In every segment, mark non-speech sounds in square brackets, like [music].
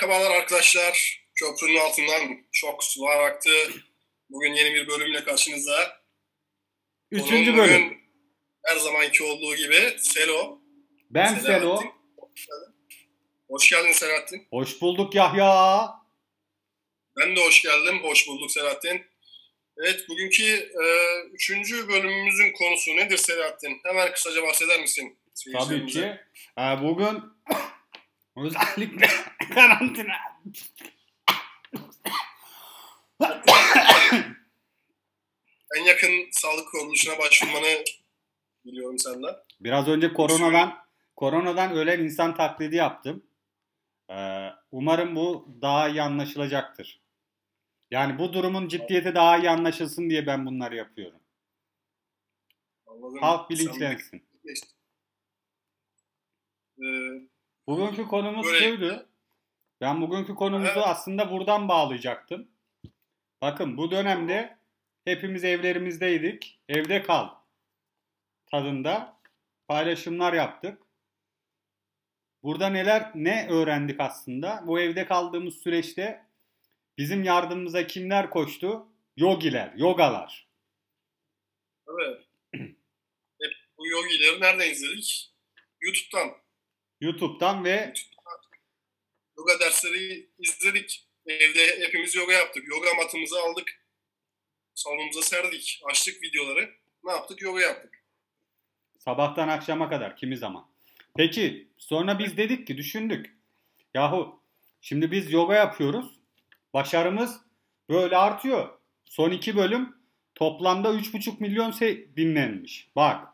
Merhabalar arkadaşlar. Köprünün altından çok sular aktı. Bugün yeni bir bölümle karşınızda. Üçüncü Konuğum bölüm. bugün Her zamanki olduğu gibi Selo. Ben Selo. Selahattin. Hoş geldin Selahattin. Hoş bulduk Yahya. Ben de hoş geldim. Hoş bulduk Selahattin. Evet bugünkü e, üçüncü bölümümüzün konusu nedir Selahattin? Hemen kısaca bahseder misin? Tabii ki. Ee, bugün özellikle [laughs] karantina. En yakın sağlık kuruluşuna başvurmanı biliyorum senden. Biraz önce koronadan koronadan ölen insan taklidi yaptım. Ee, umarım bu daha iyi anlaşılacaktır. Yani bu durumun ciddiyeti daha iyi anlaşılsın diye ben bunları yapıyorum. Anladım. Halk Sen bilinçlensin. Ee, Bugünkü konumuz Böyle- şuydu. Ben bugünkü konumuzu Evet. aslında buradan bağlayacaktım. Bakın bu dönemde hepimiz evlerimizdeydik. Evde kal tadında paylaşımlar yaptık. Burada neler ne öğrendik aslında? Bu evde kaldığımız süreçte bizim yardımımıza kimler koştu? Yogiler, yogalar. Evet. [clears throat] Hep bu yogileri nereden izledik? YouTube'dan. YouTube'dan ve Yoga dersleri izledik. Evde hepimiz yoga yaptık. Yoga matımızı aldık. Salonumuza serdik. Açtık videoları. Ne yaptık? Yoga yaptık. Sabahtan akşama kadar kimi zaman. Peki sonra biz dedik ki düşündük. Yahu şimdi biz yoga yapıyoruz. Başarımız böyle artıyor. Son iki bölüm toplamda 3,5 milyon se- dinlenmiş. Bak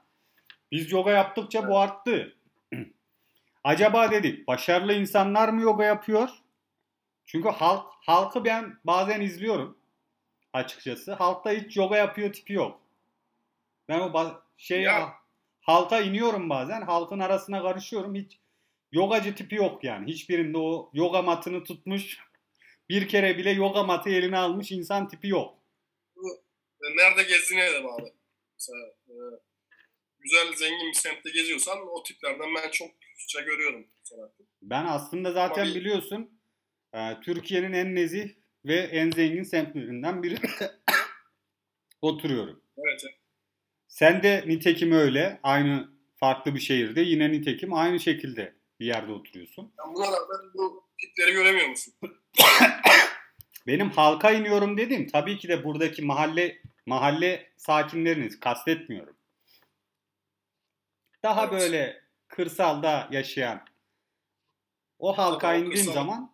biz yoga yaptıkça bu arttı. [clears throat] Acaba dedik başarılı insanlar mı yoga yapıyor? Çünkü halk halkı ben bazen izliyorum açıkçası. Halkta hiç yoga yapıyor tipi yok. Ben o şey Ya. halka iniyorum bazen. Halkın arasına karışıyorum. Hiç yogacı tipi yok yani. Hiçbirinde o yoga matını tutmuş [laughs] bir kere bile yoga matı eline almış insan tipi yok. E, Nerede gezdiğine de bağlı. Mesela e, güzel, zengin bir semtte geziyorsan o tiplerden ben çok sıça görüyorum. Ben aslında zaten Ama bir- biliyorsun e, Türkiye'nin en nezih ve en zengin semtlerinden biri [coughs] oturuyorum. Evet. evet. Sen de nitekim öyle. Aynı farklı bir şehirde yine nitekim aynı şekilde bir yerde oturuyorsun. Sen buna rağmen bu tipleri göremiyor musun? [coughs] Benim halka iniyorum dedim. Tabii ki de buradaki mahalle mahalle sakinlerini kastetmiyorum. Daha Evet. böyle kırsalda yaşayan o halka Tabii indiğim kırsal- zaman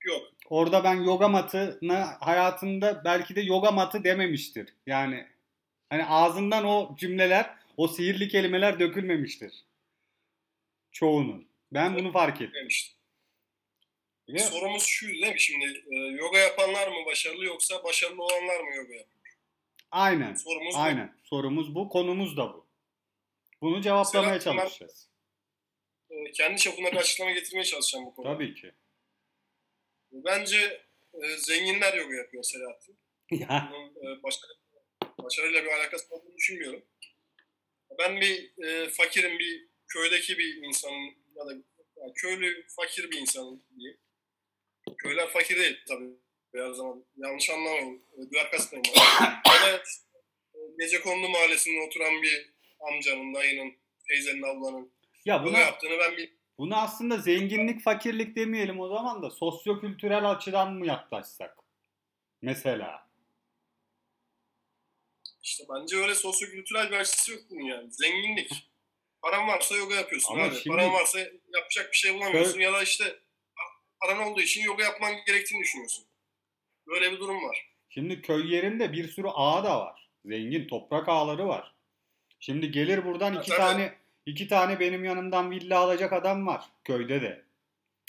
Yok. orada ben yoga matına hayatında belki de yoga matı dememiştir. Yani hani ağzından o cümleler, o sihirli kelimeler dökülmemiştir. Çoğunun. Ben bunu fark ettim. Ve Sorumuz şu değil mi şimdi? E, yoga yapanlar mı başarılı yoksa başarılı olanlar mı yoga yapıyor? aynen. Sorumuz bu. Aynen. Sorumuz bu, konumuz da bu. Bunu cevaplamaya ben- çalışacağız. E, kendi çapında bir açıklama getirmeye çalışacağım bu konuda. Tabii ki. Bence e, zenginler yoga yapıyor Selahattin. [laughs] Ya Bunun e, başarı, başarıyla bir alakası olduğunu düşünmüyorum. Ben bir e, fakirim, bir köydeki bir insanım ya da yani köylü fakir bir insanım diyeyim. Köyler fakir değil tabii her zaman. Yanlış anlamayın. E, duyar kasmayın. [laughs] Ya da e, Gecekondu mahallesinde oturan bir amcanın, dayının, teyzenin, ablanın ya buna yaptığını ben bir buna aslında zenginlik, fakirlik demeyelim o zaman da sosyokültürel açıdan mı yaklaşsak? Mesela. İşte bence öyle sosyokültürel bir açısı yok bunun yani. Zenginlik. Paran varsa yoga yapıyorsun Ama abi. şimdi- Paran varsa yapacak bir şey bulamıyorsun ya da işte paran olduğu için yoga yapman gerektiğini düşünüyorsun. Böyle bir durum var. Şimdi köy yerinde bir sürü ağa da var. Zengin toprak ağları var. Şimdi gelir buradan iki tabii. tane iki tane benim yanımdan villa alacak adam var köyde de.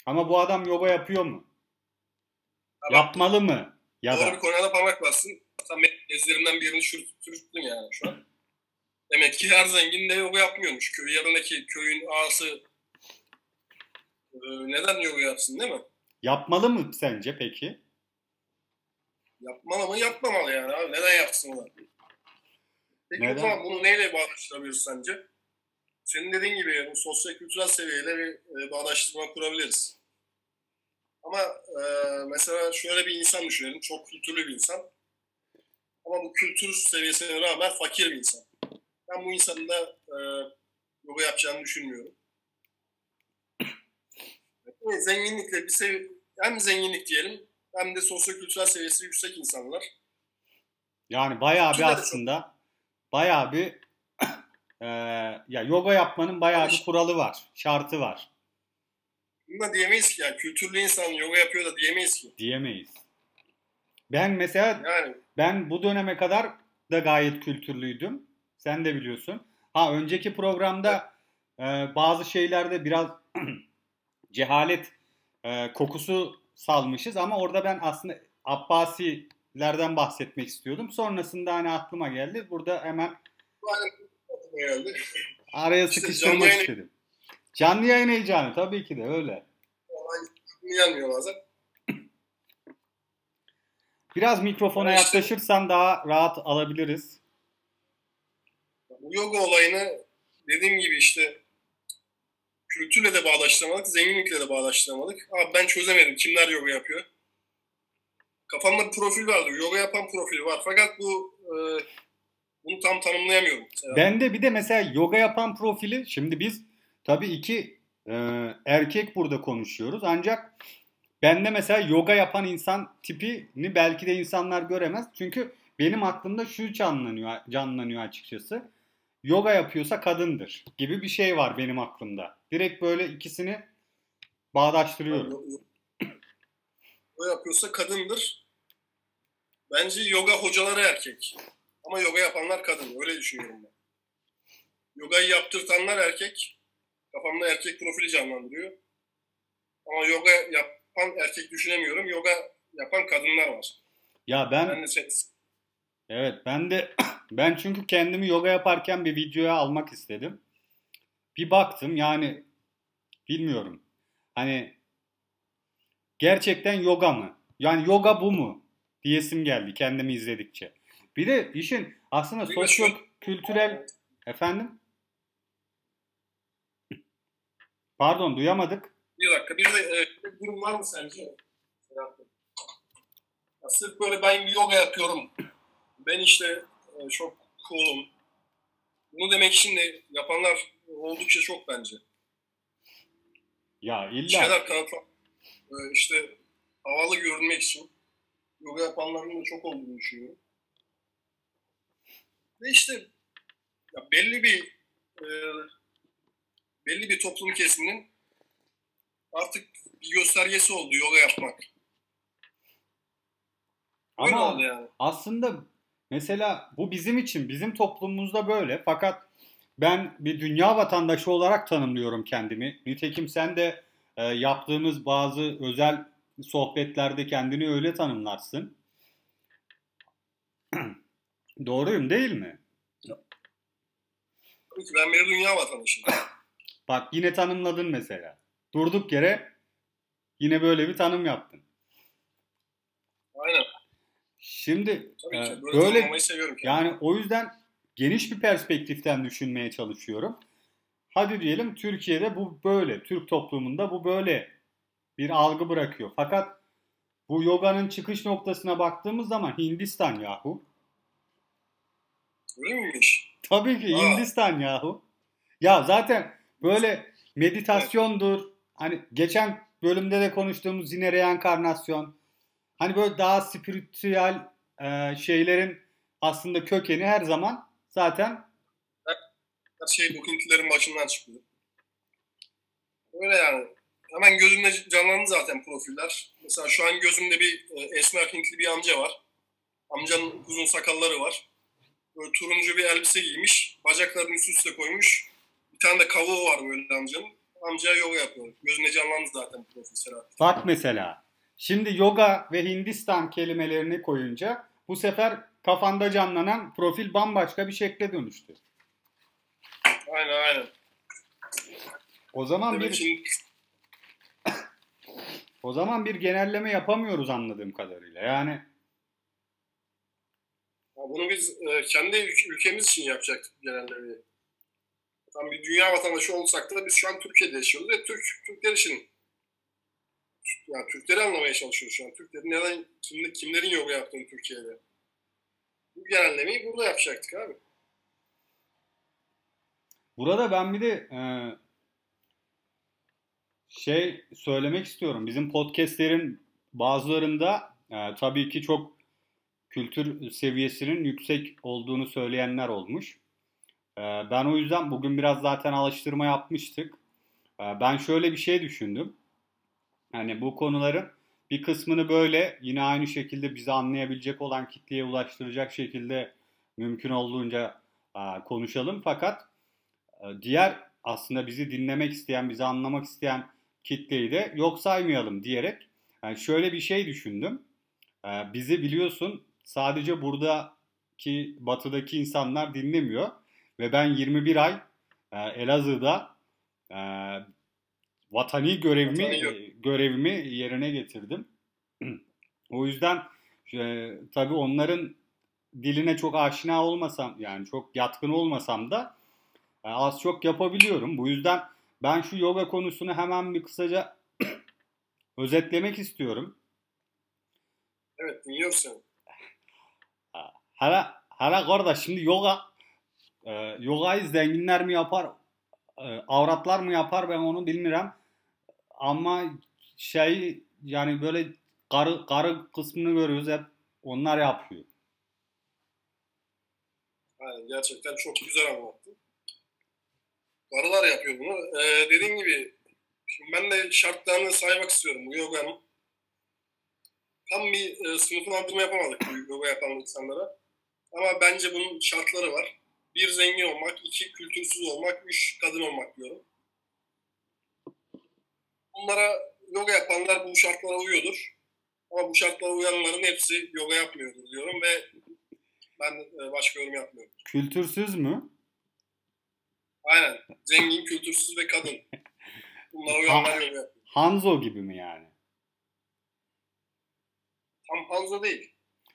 Ama bu adam yoga yapıyor mu? Bak, Yapmalı mı? Ya Doğru da bir konuya da parmak bassın. Sen ezlerimden birini sürttün yani şu an. Demek ki her zengin de yoga yapmıyormuş. Köy yanındaki köyün ağası e, neden yoga yapsın değil mi? yapmalı mı sence peki? Yapmalı mı yapmamalı yani abi. Neden yapsın onu? Peki Neden? o zaman bunu neyle bağdaştırabiliriz sence? Senin dediğin gibi bu sosyal kültürel seviyeyle bir e, bağdaştırma kurabiliriz. Ama e, mesela şöyle bir insan düşünelim. Çok kültürlü bir insan. Ama bu kültür seviyesine rağmen fakir bir insan. Ben bu insanın da e, yoga yapacağını düşünmüyorum. Evet, zenginlikle bir sev hem zenginlik diyelim hem de sosyokültürel seviyesi yüksek insanlar. Yani bayağı bir aslında bayağı bir [coughs] eee, ya yoga yapmanın bayağı bir kuralı var, şartı var Bunu da diyemeyiz ki yani kültürlü insan yoga yapıyor da diyemeyiz ki. diyemeyiz. Ben mesela Yani ben bu döneme kadar da gayet kültürlüydüm. Sen de biliyorsun. Ha önceki programda eee, bazı şeylerde biraz [coughs] cehalet eee, kokusu salmışız ama orada ben aslında Abbasilerden bahsetmek istiyordum. Sonrasında hani aklıma geldi. Burada hemen. Araya İşte sıkıştırmak yayın- istedim. Canlı yayın heyecanı tabii ki de öyle. Gelmiyor bazen. Biraz mikrofona işte- yaklaşırsan daha rahat alabiliriz. Bu yoga olayını dediğim gibi işte kültürle de bağdaştıramadık, zenginlikle de bağdaştıramadık. Abi ben çözemedim kimler yoga yapıyor. Kafamda bir profil vardı. Yoga yapan profili var. Fakat bu e, bunu tam tanımlayamıyorum. Mesela. Bende bir de mesela yoga yapan profili şimdi biz tabii iki e, erkek burada konuşuyoruz ancak bende mesela yoga yapan insan tipini belki de insanlar göremez. Çünkü benim aklımda şu canlanıyor canlanıyor açıkçası. Yoga yapıyorsa kadındır gibi bir şey var benim aklımda. Direkt böyle ikisini bağdaştırıyorum. Yoga yapıyorsa kadındır. Bence yoga hocaları erkek. Ama yoga yapanlar kadın. Öyle düşünüyorum ben. Yogayı yaptırtanlar erkek. Kafamda erkek profili canlandırıyor. Ama yoga yapan erkek düşünemiyorum. Yoga yapan kadınlar var. Ya ben Ben de şey- Evet ben de [clears throat] ben çünkü kendimi yoga yaparken bir videoya almak istedim. Bir baktım yani bilmiyorum. Hani gerçekten yoga mı? Yani yoga bu mu? Diyesim geldi kendimi izledikçe. Bir de işin aslında sosyo kültürel efendim Pardon duyamadık. Bir dakika. Bir de e, durum var mı sence? Ya sırf böyle ben yoga yapıyorum. Ben işte e, çok cool'um. Bunu demek için de yapanlar oldukça çok bence. Ya Bir illa şeyler kanıtlamak. E, işte havalı görünmek için yoga yapanların da çok olduğunu düşünüyorum. Ve işte ya belli bir e, belli bir toplum kesiminin artık bir göstergesi oldu yoga yapmak. Öyle ama oldu yani. Aslında mesela bu bizim için, bizim toplumumuzda böyle. Fakat ben bir dünya vatandaşı olarak tanımlıyorum kendimi. Nitekim sen de e, yaptığımız bazı özel sohbetlerde kendini öyle tanımlarsın. [clears throat] Doğruyum değil mi? Tabii ki ben bir dünya vatandaşıyım. [clears throat] Bak yine tanımladın mesela. Durduk yere yine böyle bir tanım yaptın. Aynen. Şimdi Tabii e, ki. Böyle, böyle seviyorum. kendimi. Yani o yüzden geniş bir perspektiften düşünmeye çalışıyorum. Hadi diyelim Türkiye'de bu böyle, Türk toplumunda bu böyle bir algı bırakıyor. Fakat bu yoganın çıkış noktasına baktığımız zaman Hindistan yahu. Öyle miymiş? [laughs] Tabii ki Aa. Hindistan yahu. Ya zaten böyle meditasyondur. Hani geçen bölümde de konuştuğumuz yine reenkarnasyon. Hani böyle daha spiritüel e, şeylerin aslında kökeni her zaman zaten şey Hintlilerin başından çıkıyor. Öyle yani. Hemen gözümde canlandı zaten profiller. Mesela şu an gözümde bir e, esmer Hintli bir amca var. Amcanın uzun sakalları var. Böyle turuncu bir elbise giymiş. Bacaklarını üst üste koymuş. Bir tane de kavuğu var böyle amcanın. Amcaya yoga yapıyor. Gözümde canlandı zaten profil Serhat. Bak mesela şimdi yoga ve Hindistan kelimelerini koyunca bu sefer kafanda canlanan profil bambaşka bir şekle dönüştü. Aynen aynen. O zaman Demek bir şimdi o zaman bir genelleme yapamıyoruz anladığım kadarıyla. Yani Ya bunu biz e, kendi ül- ülkemiz için yapacaktık genellemeyi. Tam bir dünya vatandaşı olsak da biz şu an Türkiye'de yaşıyoruz ve Türk Türkler için yani Türkleri anlamaya çalışıyoruz şu an. Türklerin neden, kim, kimlerin yoga yaptığını Türkiye'de. Bu genellemeyi burada yapacaktık abi. Burada ben bir de e, şey söylemek istiyorum. Bizim podcastlerin bazılarında e, tabii ki çok kültür seviyesinin yüksek olduğunu söyleyenler olmuş. E, ben o yüzden bugün biraz zaten alıştırma yapmıştık. E, ben şöyle bir şey düşündüm. Hani bu konuların bir kısmını böyle yine aynı şekilde bizi anlayabilecek olan kitleye ulaştıracak şekilde mümkün olduğunca e, konuşalım. Fakat diğer aslında bizi dinlemek isteyen, bizi anlamak isteyen kitleyi de yok saymayalım diyerek yani şöyle bir şey düşündüm. E, bizi biliyorsun sadece buradaki batıdaki insanlar dinlemiyor ve ben 21 ay e, Elazığ'da e, vatani görevimi Vatani e, görevimi yerine getirdim. o yüzden e, tabii onların diline çok aşina olmasam yani çok yatkın olmasam da az çok yapabiliyorum. Bu yüzden ben şu yoga konusunu hemen bir kısaca [coughs] özetlemek istiyorum. Evet dinliyoruz seni. Hala hala kardeş şimdi yoga e, yogayı zenginler mi yapar, e, avratlar mı yapar ben onu bilmiyorum. Ama şey yani böyle karı karı kısmını görüyoruz hep onlar yapıyor. Aynen, gerçekten çok güzel anlattın. Karılar yapıyor bunu. Ee, dediğim gibi şimdi ben de şartlarını saymak istiyorum bu yoganın. Tam bir e, sınıflandırma yapamadık bu yoga yapan insanlara. Ama bence bunun şartları var. Bir zengin olmak, iki kültürsüz olmak, üç kadın olmak diyorum. Bunlara yoga yapanlar bu şartlara uyuyordur. Ama bu şartlara uyanların hepsi yoga yapmıyordur diyorum ve ben e, başka yorum yapmıyorum. Kültürsüz mü? Aynen. Zengin, kültürsüz ve kadın. Bunlara uyanlar yapıyor. Hanzo gibi mi yani? Tam Hanzo değil.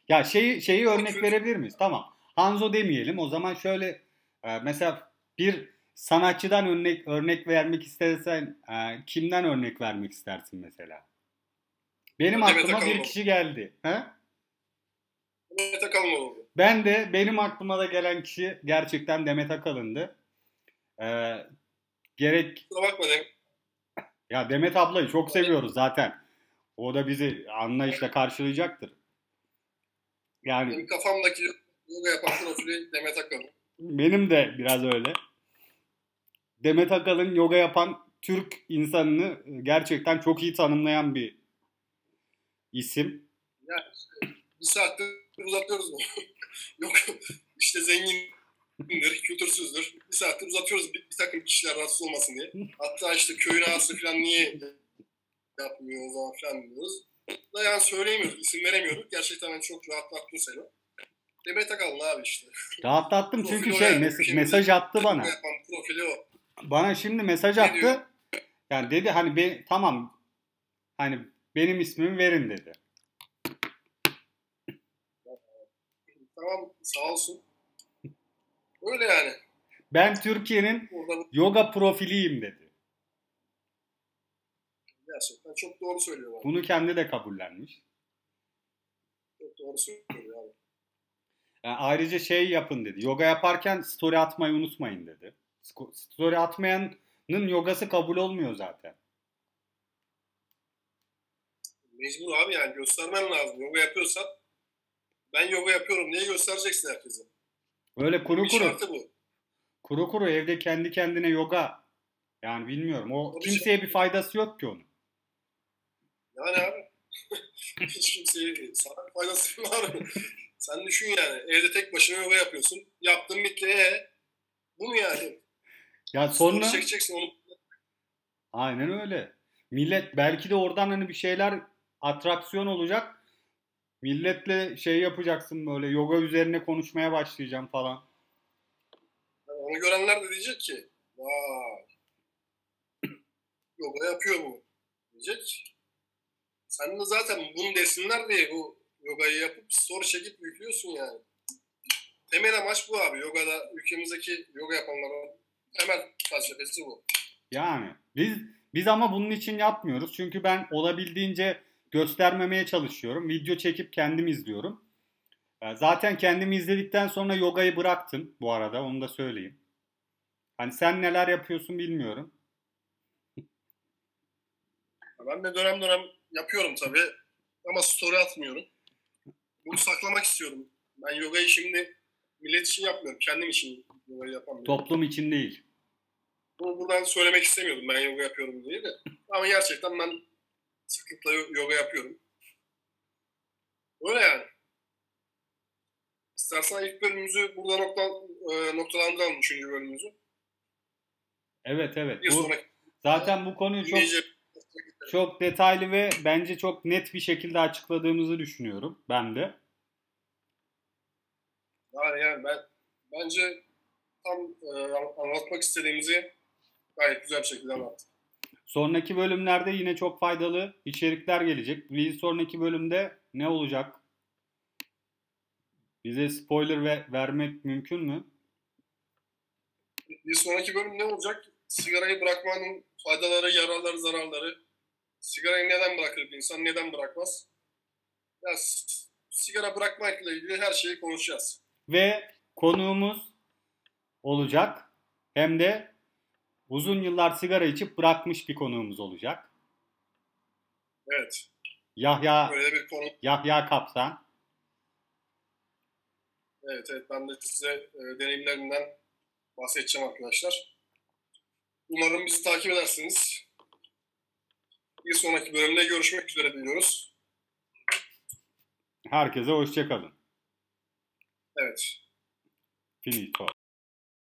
Ya şeyi şeyi örnek Kültür- verebilir miyiz? Tamam. Hanzo demeyelim. O zaman şöyle e, mesela bir sanatçıdan örnek örnek vermek istersen e, kimden örnek vermek istersin mesela? Benim Demet aklıma bir Akalın. kişi geldi. He? Demet Akalın oldu. Ben de benim aklıma da gelen kişi gerçekten Demet Akalın'dı. E, gerek bakma ya Demet ablayı çok seviyoruz zaten. O da bizi anlayışla karşılayacaktır. Yani Benim kafamdaki yoga yapan profili Demet Akalın. Benim de biraz öyle. Demet Akalın yoga yapan Türk insanını gerçekten çok iyi tanımlayan bir isim. Yani işte bir saattir uzatıyoruz bunu. [laughs] Yok işte zengindir, kültürsüzdür. Bir saattir uzatıyoruz bir, bir takım kişiler rahatsız olmasın diye. Hatta işte köyün ağası falan niye yapmıyor o zaman falan diyoruz. Da yani söyleyemiyoruz, isim veremiyoruz. Gerçekten ben çok rahatlattın seni. Demet Akalın abi işte. Rahatlattım çünkü şey yani. mes- mesaj attı bana. Yapan profili o. Bana şimdi mesaj Ne attı. diyor? Yani dedi hani be, tamam hani benim ismimi verin dedi. Tamam sağ olsun. Öyle yani. Ben Türkiye'nin Burada yoga profiliyim dedi. gerçekten çok doğru söylüyor. abi. Bunu kendi de kabullenmiş. Çok doğru söylüyor abi. Yani ayrıca şey yapın dedi. Yoga yaparken story atmayı unutmayın dedi. Story atmayanın yogası kabul olmuyor zaten. Mecbur abi yani göstermen lazım. Yoga yapıyorsan ben yoga yapıyorum diye göstereceksin herkese. Böyle kuru Bir kuru. bu. Kuru kuru evde kendi kendine yoga. Yani bilmiyorum. O Tabii kimseye bir faydası yok ki onun. Yani abi [laughs] hiç kimseye sana bir faydası yok abi. Sen düşün yani evde tek başına yoga yapıyorsun. Yaptın bitti ee, bu mu yani? Ya Sonra sonra çekeceksin onu. aynen öyle. Millet belki de oradan hani bir şeyler atraksiyon olacak. Milletle şey yapacaksın böyle yoga üzerine konuşmaya başlayacağım falan. Yani onu görenler de diyecek ki vay [clears throat] yoga yapıyor bu diyecek. Sen de zaten bunu desinler diye bu yogayı yapıp story çekip yüklüyorsun yani. Temel amaç bu abi. Yogada ülkemizdeki yoga yapanların temel felsefesi bu. Yani biz Biz ama bunun için yapmıyoruz. Çünkü ben olabildiğince göstermemeye çalışıyorum. Video çekip kendim izliyorum. Ee, Zaten kendimi izledikten sonra yogayı bıraktım bu arada onu da söyleyeyim. Hani sen neler yapıyorsun bilmiyorum. Ben de dönem dönem yapıyorum tabii ama story atmıyorum. Bunu saklamak istiyorum. Ben yogayı şimdi millet için yapmıyorum. Kendim için yogayı yapamıyorum. Toplum için değil. Bunu buradan söylemek istemiyordum ben yoga yapıyorum diye de. Ama gerçekten ben sıklıkla yo- yoga yapıyorum. Öyle yani. İstersen ilk bölümümüzü burada nokta, e, noktalandıralım. Üçüncü bölümümüzü. Evet evet. Bir Bu, sonraki zaten bu konuyu çok çok detaylı ve bence çok net bir şekilde açıkladığımızı düşünüyorum ben de. Yani, yani ben bence tam e, anlatmak istediğimizi gayet güzel bir şekilde anlattık. Sonraki bölümlerde yine çok faydalı içerikler gelecek. Bir sonraki bölümde ne olacak? Bize spoiler ve vermek mümkün mü? Bir sonraki bölüm ne olacak? Sigarayı bırakmanın faydaları, yararları, zararları. Sigarayı neden bırakır bir insan, neden bırakmaz? Ya, sigara bırakmakla ilgili her şeyi konuşacağız. Ve konuğumuz olacak. Hem de uzun yıllar sigara içip bırakmış bir konuğumuz olacak. Evet, Yahya böyle bir konu. Yahya Kapsan. Evet, evet ben de size e, deneyimlerimden bahsedeceğim arkadaşlar. Umarım bizi takip edersiniz. Bir sonraki bölümde görüşmek üzere diliyoruz. Herkese hoşçakalın. Evet. Finito.